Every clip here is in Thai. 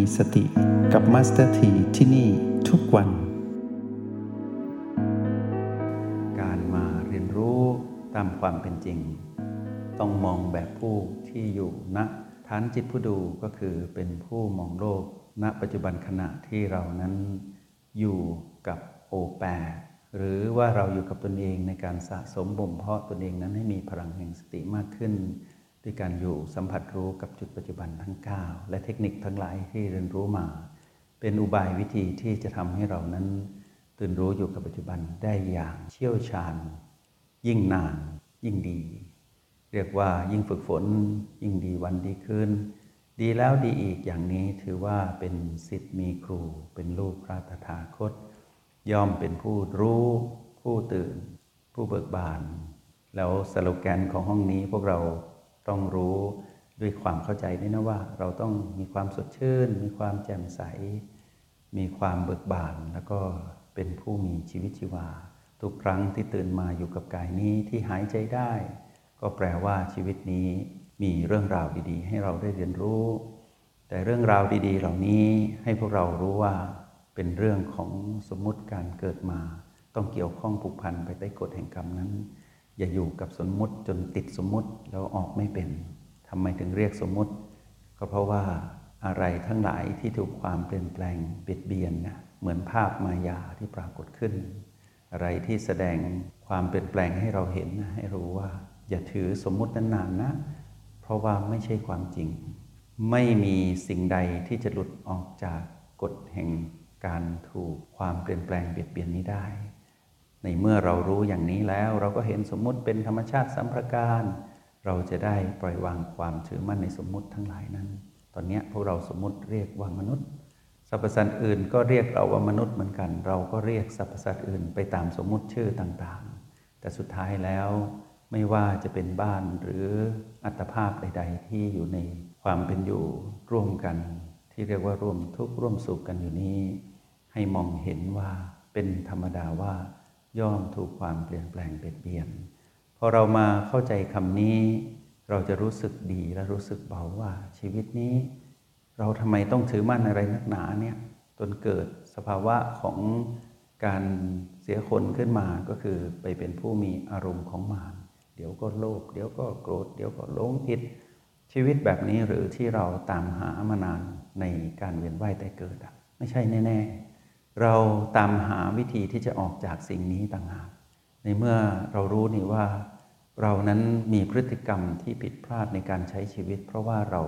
มีสติกับมาสเตอร์ทีที่นี่ทุกวัน การมาเรียนรู้ตามความเป็นจริง ต้องมองแบบผู้ที่อยู่ณฐานจิตผู้ดูก็คือเป็นผู้มองโลก ณปัจจุบันขณะที่เรานั้นอยู่กับโอแปดหรือว่าเราอยู่กับตนเองในการสะสมบ่มเพาะตนเองนั้นให้มีพลังแห่งสติมากขึ้น ด้วยการอยู่สัมผัสรู้กับจุดปัจจุบันทั้ง 9 และเทคนิคทั้งหลายที่เรียนรู้มา เป็นอุบายวิธีที่จะทำให้เรานั้น ตื่นรู้อยู่กับปัจจุบันได้อย่างเชี่ยวชาญ ยิ่งนาน ยิ่งดี เรียกว่ายิ่งฝึกฝน ยิ่งดีวันดีขึ้น ดีแล้วดีอีกอย่างนี้ถือว่าเป็นสิทธิ์มีครู เป็นลูกพระตถาคต ย่อมเป็นผู้รู้ ผู้ตื่น ผู้เบิกบาน แล้วสโลแกนของห้องนี้พวกเรา ต้องรู้ด้วยความเข้าใจนี่นะว่า เราต้องมีความสดชื่น มีความแจ่มใส มีความเบิกบาน แล้วก็เป็นผู้มีชีวิตชีวา ทุกครั้งที่ตื่นมาอยู่กับกายนี้ที่หายใจได้ ก็แปลว่าชีวิตนี้มีเรื่องราวดีๆ ให้เราได้เรียนรู้ แต่เรื่องราวดี ๆ เหล่านี้ให้พวกเรารู้ว่าเป็นเรื่องของสมมุติการเกิดมา ต้องเกี่ยวข้องผูกพันไปใต้กฎแห่งกรรมนั้น อย่าอยู่กับสมมุติจนติดสมมุติแล้วออกไม่เป็นทำไมถึงเรียกสมมุติ ก็เพราะว่าอะไรทั้งหลายที่ถูกความเปลี่ยนแปลงเบียดเบียนนะเหมือนภาพมายาที่ปรากฏขึ้น อะไรที่แสดงความเปลี่ยนแปลงให้เราเห็นนะให้รู้ว่า อย่าถือสมมุตินั้นนานนะ เพราะว่าไม่ใช่ความจริง ไม่มีสิ่งใดที่จะหลุดออกจากกฎแห่งการถูกความเปลี่ยนแปลงเบียดเบียนนี้ได้ ในเมื่อเรารู้อย่างนี้แล้ว เราก็เห็นสมมุติเป็นธรรมชาติสัมประการ เราจะได้ปล่อยวางความถือมั่นในสมมุติทั้งหลายนั้น ตอนนี้พวกเราสมมุติเรียกว่ามนุษย์สรรพสัตว์อื่นก็เรียกเราว่ามนุษย์เหมือนกัน เราก็เรียกสรรพสัตว์อื่นไปตามสมมุติชื่อต่างๆ แต่สุดท้ายแล้วไม่ว่าจะเป็นบ้านหรืออัตภาพใด ๆ ที่อยู่ในความเป็นอยู่ร่วมกัน ที่เรียกว่าร่วมทุกข์ร่วมสุขกันอยู่นี้ ให้มองเห็นว่าเป็นธรรมดาว่า ย่อมถูกความเปลี่ยนแปลงเปลี่ยนเปลี่ยนพอเรามาเข้าใจคำนี้ เราจะรู้สึกดีและรู้สึกเบาว่าชีวิตนี้ เราทำไมต้องถือมั่นอะไรนักหนาเนี่ยจนเกิดสภาวะของการเสียคนขึ้นมาก็คือไปเป็นผู้มีอารมณ์ของมารเดี๋ยวก็โลภเดี๋ยวก็โกรธเดี๋ยวก็หลงผิด ชีวิตแบบนี้หรือที่เราตามหามานานในการเวียนว่ายแต่เกิดอะไม่ใช่แน่ ๆ เราตามหาวิธีที่จะออกจากสิ่งนี้ต่างหาก ในเมื่อเรารู้นี่ว่าเรานั้นมีพฤติกรรมที่ผิดพลาดในการใช้ชีวิต เพราะว่าเรา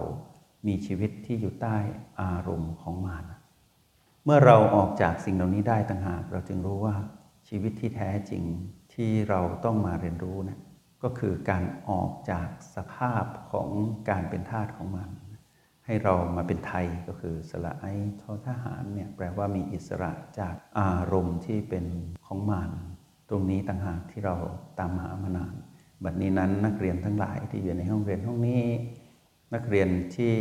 มีชีวิตที่อยู่ใต้อารมณ์ของมารเมื่อเราออกจากสิ่งเหล่านี้ได้ต่างหาก เราจึงรู้ว่าชีวิตที่แท้จริงที่เราต้องมาเรียนรู้นะก็คือการออกจากสภาพของการเป็นทาสของมัน ให้เรามาเป็นไทยก็คือสละไอทอทหารเนี่ยแปลว่ามีอิสระจากอารมณ์ที่เป็นของมันตรงนี้ต่างหากที่เราตามหามานาน บัดนี้นั้นนักเรียนทั้งหลายที่อยู่ในห้องเรียนห้องนี้ นักเรียนที่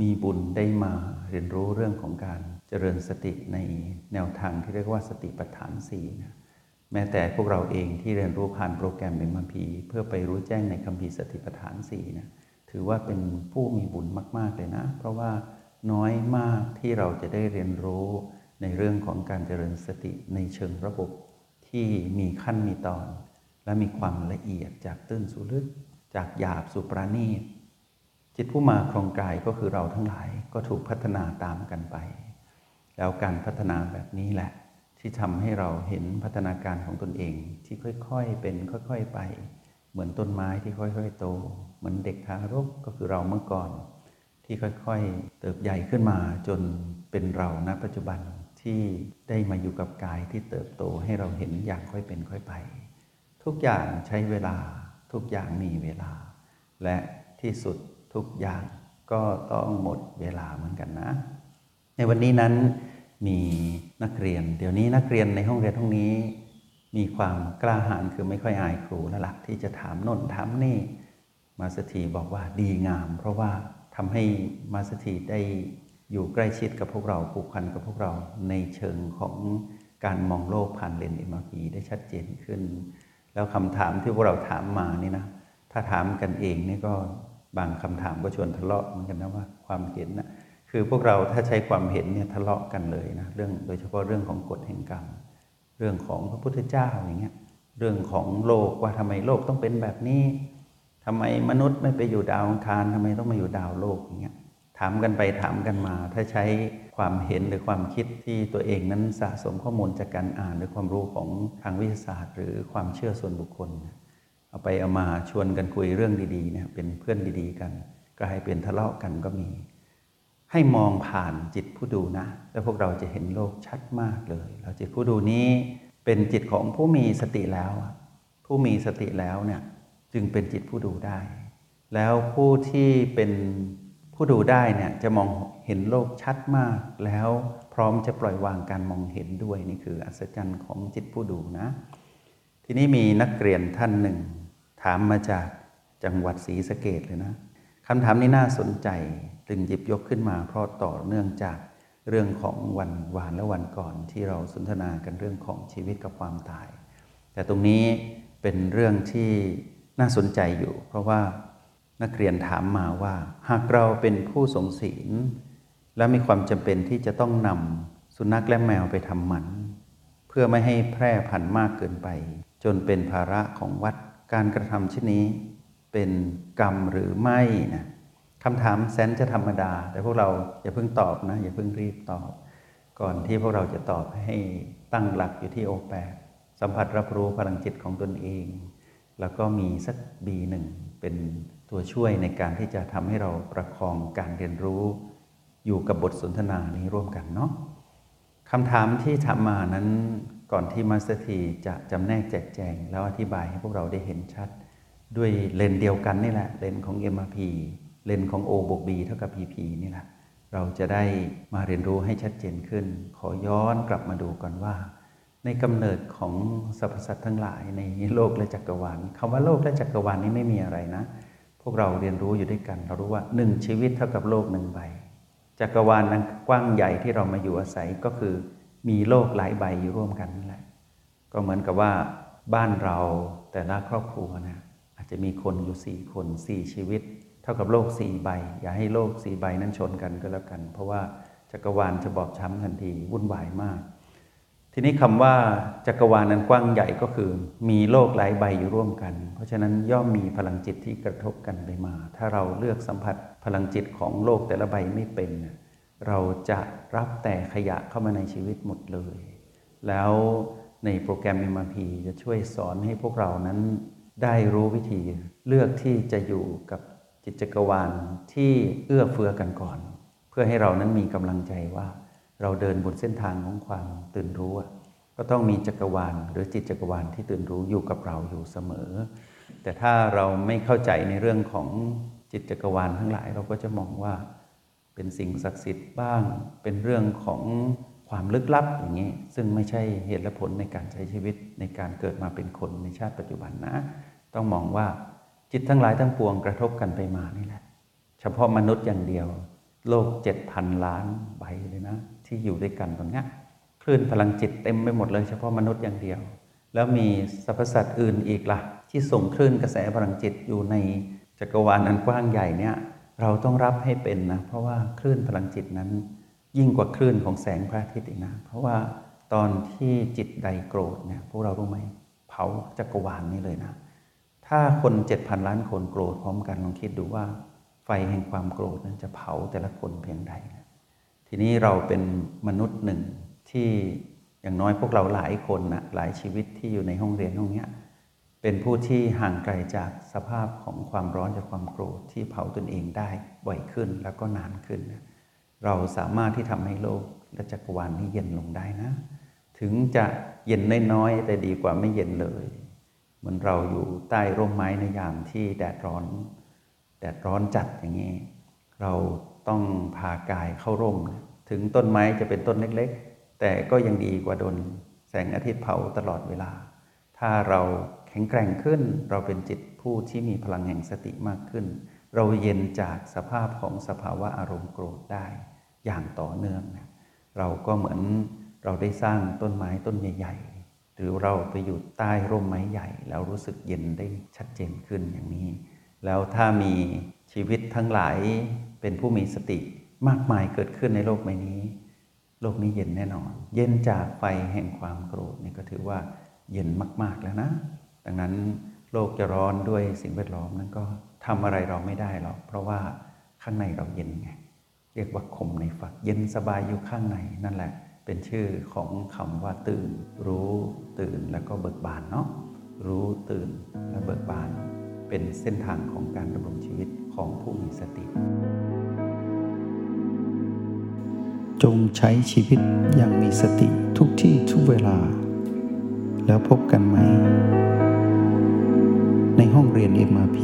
มีบุญได้มาเรียนรู้เรื่องของการเจริญสติในแนวทางที่เรียกว่าสติปัฏฐานสี่นะแม้แต่พวกเราเองที่เรียนรู้ผ่านโปรแกรมเอ็มพีเพื่อไปรู้แจ้งในคัมภีร์สติปัฏฐานสี่นะ ถือว่าเป็นผู้มีบุญมากๆเลยนะ เพราะว่าน้อยมากที่เราจะได้เรียนรู้ในเรื่องของการเจริญสติในเชิงระบบที่มีขั้นมีตอน และมีความละเอียดจากตื้นสู่ลึก จากหยาบสู่ประณีตจิตผู้มาครองกายก็คือเราทั้งหลายก็ถูกพัฒนาตามกันไป แล้วการพัฒนาแบบนี้แหละ ที่ทำให้เราเห็นพัฒนาการของตนเองที่ค่อยๆเป็นค่อย ๆไป เหมือนต้นไม้ที่ค่อยๆ โต เหมือนเด็กทารกก็คือเราเมื่อก่อน ที่ค่อยๆ เติบใหญ่ขึ้นมาจนเป็นเราณปัจจุบันที่ได้มาอยู่กับกายที่เติบโตให้เราเห็นอย่างค่อยเป็นค่อยไป ทุกอย่างใช้เวลาทุกอย่างมีเวลา และที่สุดทุกอย่างก็ต้องหมดเวลาเหมือนกันนะ ในวันนี้นั้นมีนักเรียน เดี๋ยวนี้นักเรียนในห้องเรียนห้องนี้ มีความกล้าหาญคือไม่ค่อยอายครูแล้วละ่ะที่จะถามน่นถามนี่ มาสถีบอกว่าดีงาม เพราะว่าทำให้มาสถีได้อยู่ใกล้ชิดกับพวกเราผูกพันกับพวกเราในเชิงของการมองโลกผ่านเลนส์เอ็มพีได้ชัดเจนขึ้น แล้วคำถามที่พวกเราถามมานี่นะถ้าถามกันเองนี่ก็บางคำถามก็ชวนทะเลาะเหมือนกันนะว่าความเห็นนะคือพวกเราถ้าใช้ความเห็นเนี่ยทะเลาะกันเลยนะเรื่องโดยเฉพาะเรื่องของกฎแห่งกรรม เรื่องของพระพุทธเจ้าอย่างเงี้ยเรื่องของโลกว่าทำไมโลกต้องเป็นแบบนี้ทำไมมนุษย์ไม่ไปอยู่ดาวอังคารทำไมต้องมาอยู่ดาวโลกอย่างเงี้ยถามกันไปถามกันมา ถ้าใช้ความเห็นหรือความคิดที่ตัวเองนั้นสะสมข้อมูลจากการอ่านหรือความรู้ของทางวิทยาศาสตร์ หรือความเชื่อส่วนบุคคล เอาไปเอามาชวนกันคุยเรื่องดีๆเนี่ยเป็นเพื่อนดีๆกันก็ให้เป็นทะเลาะกันก็มี ให้มองผ่านจิตผู้ดูนะ แล้วพวกเราจะเห็นโลกชัดมากเลย เราจิตผู้ดูนี้เป็นจิตของผู้มีสติแล้ว ผู้มีสติแล้วเนี่ยจึงเป็นจิตผู้ดูได้ แล้วผู้ที่เป็นผู้ดูได้เนี่ยจะมองเห็นโลกชัดมาก แล้วพร้อมจะปล่อยวางการมองเห็นด้วยนี่คืออัศจรรย์ของจิตผู้ดูนะ ทีนี้มีนักเรียนท่านหนึ่ง ถามมาจากจังหวัดศรีสะเกดเลยนะคำถามนี้น่าสนใจ จึงหยิบยกขึ้นมาเพราะต่อเนื่องจากเรื่องของวันวานและวันก่อนที่เราสนทนากันเรื่องของชีวิตกับความตาย แต่ตรงนี้เป็นเรื่องที่น่าสนใจอยู่ เพราะว่านักเรียนถามมาว่า หากเราเป็นผู้สงศีล และมีความจำเป็นที่จะต้องนำสุนัขและแมวไปทำหมัน เพื่อไม่ให้แพร่พันธุ์มากเกินไป จนเป็นภาระของวัดการกระทำเช่นนี้ เป็นกรรมหรือไม่นะ คำถามแสนจะธรรมดา แต่พวกเราอย่าเพิ่งตอบนะ อย่าเพิ่งรีบตอบ ก่อนที่พวกเราจะตอบให้ตั้งหลักอยู่ที่โอแปดสัมผัสรับรู้พลังจิตของตนเอง แล้วก็มีสักบีหนึ่งเป็นตัวช่วยในการที่จะทำให้เราประคองการเรียนรู้อยู่กับบทสนทนานี้ร่วมกันเนาะคำถามที่ถามมานั้นก่อนที่มาสเตอร์ทีจะจำแนกแจกแจง แล้วอธิบายให้พวกเราได้เห็นชัด ด้วยเลนเดียวกันนี่แหละเลนของ MRP เลนของ O บวก B เท่ากับ PP นี่แหละเราจะได้มาเรียนรู้ให้ชัดเจนขึ้น ขอย้อนกลับมาดูก่อนว่า ในกำเนิดของสรรพสัตว์ทั้งหลายในโลกและจักรวาลคำว่าโลกและจักรวาลนี้ไม่มีอะไรนะ พวกเราเรียนรู้อยู่ด้วยกัน เรารู้ว่าหนึ่งชีวิตเท่ากับโลกหนึ่งใบจักรวาลนั้นกว้างใหญ่ที่เรามาอยู่อาศัยก็คือ มีโลกหลายใบอยู่ร่วมกันนั่นแหละก็เหมือนกับว่าบ้านเราแต่ละครอบครัวนะอาจจะมีคนอยู่สี่คนสี่ชีวิต ท่ากับโลกสี่ใบ อย่าให้โลกสี่ใบนั้นชนกันก็แล้วกัน เพราะว่าจักรวาลจะบอบช้ำทันทีวุ่นวายมาก ทีนี้คำว่าจักรวาลนั้นกว้างใหญ่ก็คือ มีโลกหลายใบอยู่ร่วมกัน เพราะฉะนั้นย่อมมีพลังจิตที่กระทบกันไปมา ถ้าเราเลือกสัมผัสพลังจิตของโลกแต่ละใบไม่เป็น เราจะรับแต่ขยะเข้ามาในชีวิตหมดเลย แล้วในโปรแกรม MRP จะช่วยสอนให้พวกเรานั้นได้รู้วิธีเลือกที่จะอยู่กับ จิตจักรวาลที่เอื้อเฟื้อกันก่อน เพื่อให้เรานั้นมีกำลังใจว่า เราเดินบนเส้นทางของความตื่นรู้ ก็ต้องมีจักรวาลหรือจิตจักรวาลที่ตื่นรู้อยู่กับเราอยู่เสมอ แต่ถ้าเราไม่เข้าใจในเรื่องของจิตจักรวาลทั้งหลาย เราก็จะมองว่าเป็นสิ่งศักดิ์สิทธิ์บ้าง เป็นเรื่องของความลึกลับอย่างนี้ ซึ่งไม่ใช่เหตุและผลในการใช้ชีวิตในการเกิดมาเป็นคนในชาติปัจจุบันนะ ต้องมองว่า จิตทั้งหลายทั้งปวงกระทบกันไปมานี่แหละ เฉพาะมนุษย์อย่างเดียว โลกเจ็ดพันล้านใบเลยนะ ที่อยู่ด้วยกันตรงนี้คลื่นพลังจิตเต็มไปหมดเลยเฉพาะมนุษย์อย่างเดียว แล้วมีสรรพสัตว์อื่นอีกละ่ะ ที่ส่งคลื่นกระแสพลังจิตอยู่ในจักรวาลอันกว้างใหญ่เนี่ยเราต้องรับให้เป็นนะ เพราะว่าคลื่นพลังจิตนั้น ยิ่งกว่าคลื่นของแสงพระอาทิตย์อีกนะ เพราะว่าตอนที่จิตใดโกรธเนี่ยพวกเรารู้ไหมเผาจักรวาลนี้เลยนะ ถ้าคนเจ็ดพันล้านคนโกรธพร้อมกันลองคิดดูว่า ไฟแห่งความโกรธนั้นจะเผาแต่ละคนเพียงใดนะทีนี้เราเป็นมนุษย์หนึ่งที่อย่างน้อยพวกเราหลายคนนะหลายชีวิตที่อยู่ในห้องเรียนห้องนี้เป็นผู้ที่ห่างไกลจากสภาพของความร้อนจากความโกรธที่เผาตนเองได้บ่อยขึ้นแล้วก็นานขึ้น เราสามารถที่ทำให้โลกและจักรวาลนี้เย็นลงได้นะ ถึงจะเย็นน้อยๆแต่ดีกว่าไม่เย็นเลย เหมือนเราอยู่ใต้ร่มไม้ในยามที่แดดร้อน แดดร้อนจัดอย่างนี้ เราต้องพากายเข้าร่ม ถึงต้นไม้จะเป็นต้นเล็กๆ แต่ก็ยังดีกว่าโดนแสงอาทิตย์เผาตลอดเวลา ถ้าเราแข็งแกร่งขึ้น เราเป็นจิตผู้ที่มีพลังแห่งสติมากขึ้น เราเย็นจากสภาพของสภาวะอารมณ์โกรธได้อย่างต่อเนื่อง เราก็เหมือนเราได้สร้างต้นไม้ต้นใหญ่ๆ หรือเราไปอยู่ใต้ร่มไม้ใหญ่ แล้วรู้สึกเย็นได้ชัดเจนขึ้นอย่างนี้ แล้วถ้ามีชีวิตทั้งหลายเป็นผู้มีสติมากมายเกิดขึ้นในโลกใบนี้ โลกนี้เย็นแน่นอน เย็นจากไฟแห่งความโกรธนี่ก็ถือว่าเย็นมาก ๆแล้วนะ ดังนั้นโลกจะร้อนด้วยสิ่งแวดล้อมนั้นก็ทำอะไรเราไม่ได้หรอกเพราะว่าข้างในเราเย็นไงเรียกว่าคมในฝักเย็นสบายอยู่ข้างในนั่นแหละ เป็นชื่อของคำว่าตื่น รู้ตื่นแล้วก็เบิกบานเนาะรู้ตื่นและเบิกบาน เป็นเส้นทางของการดำรงชีวิตของผู้มีสติ จงใช้ชีวิตอย่างมีสติทุกที่ทุกเวลา แล้วพบกันไหม ในห้องเรียน MRP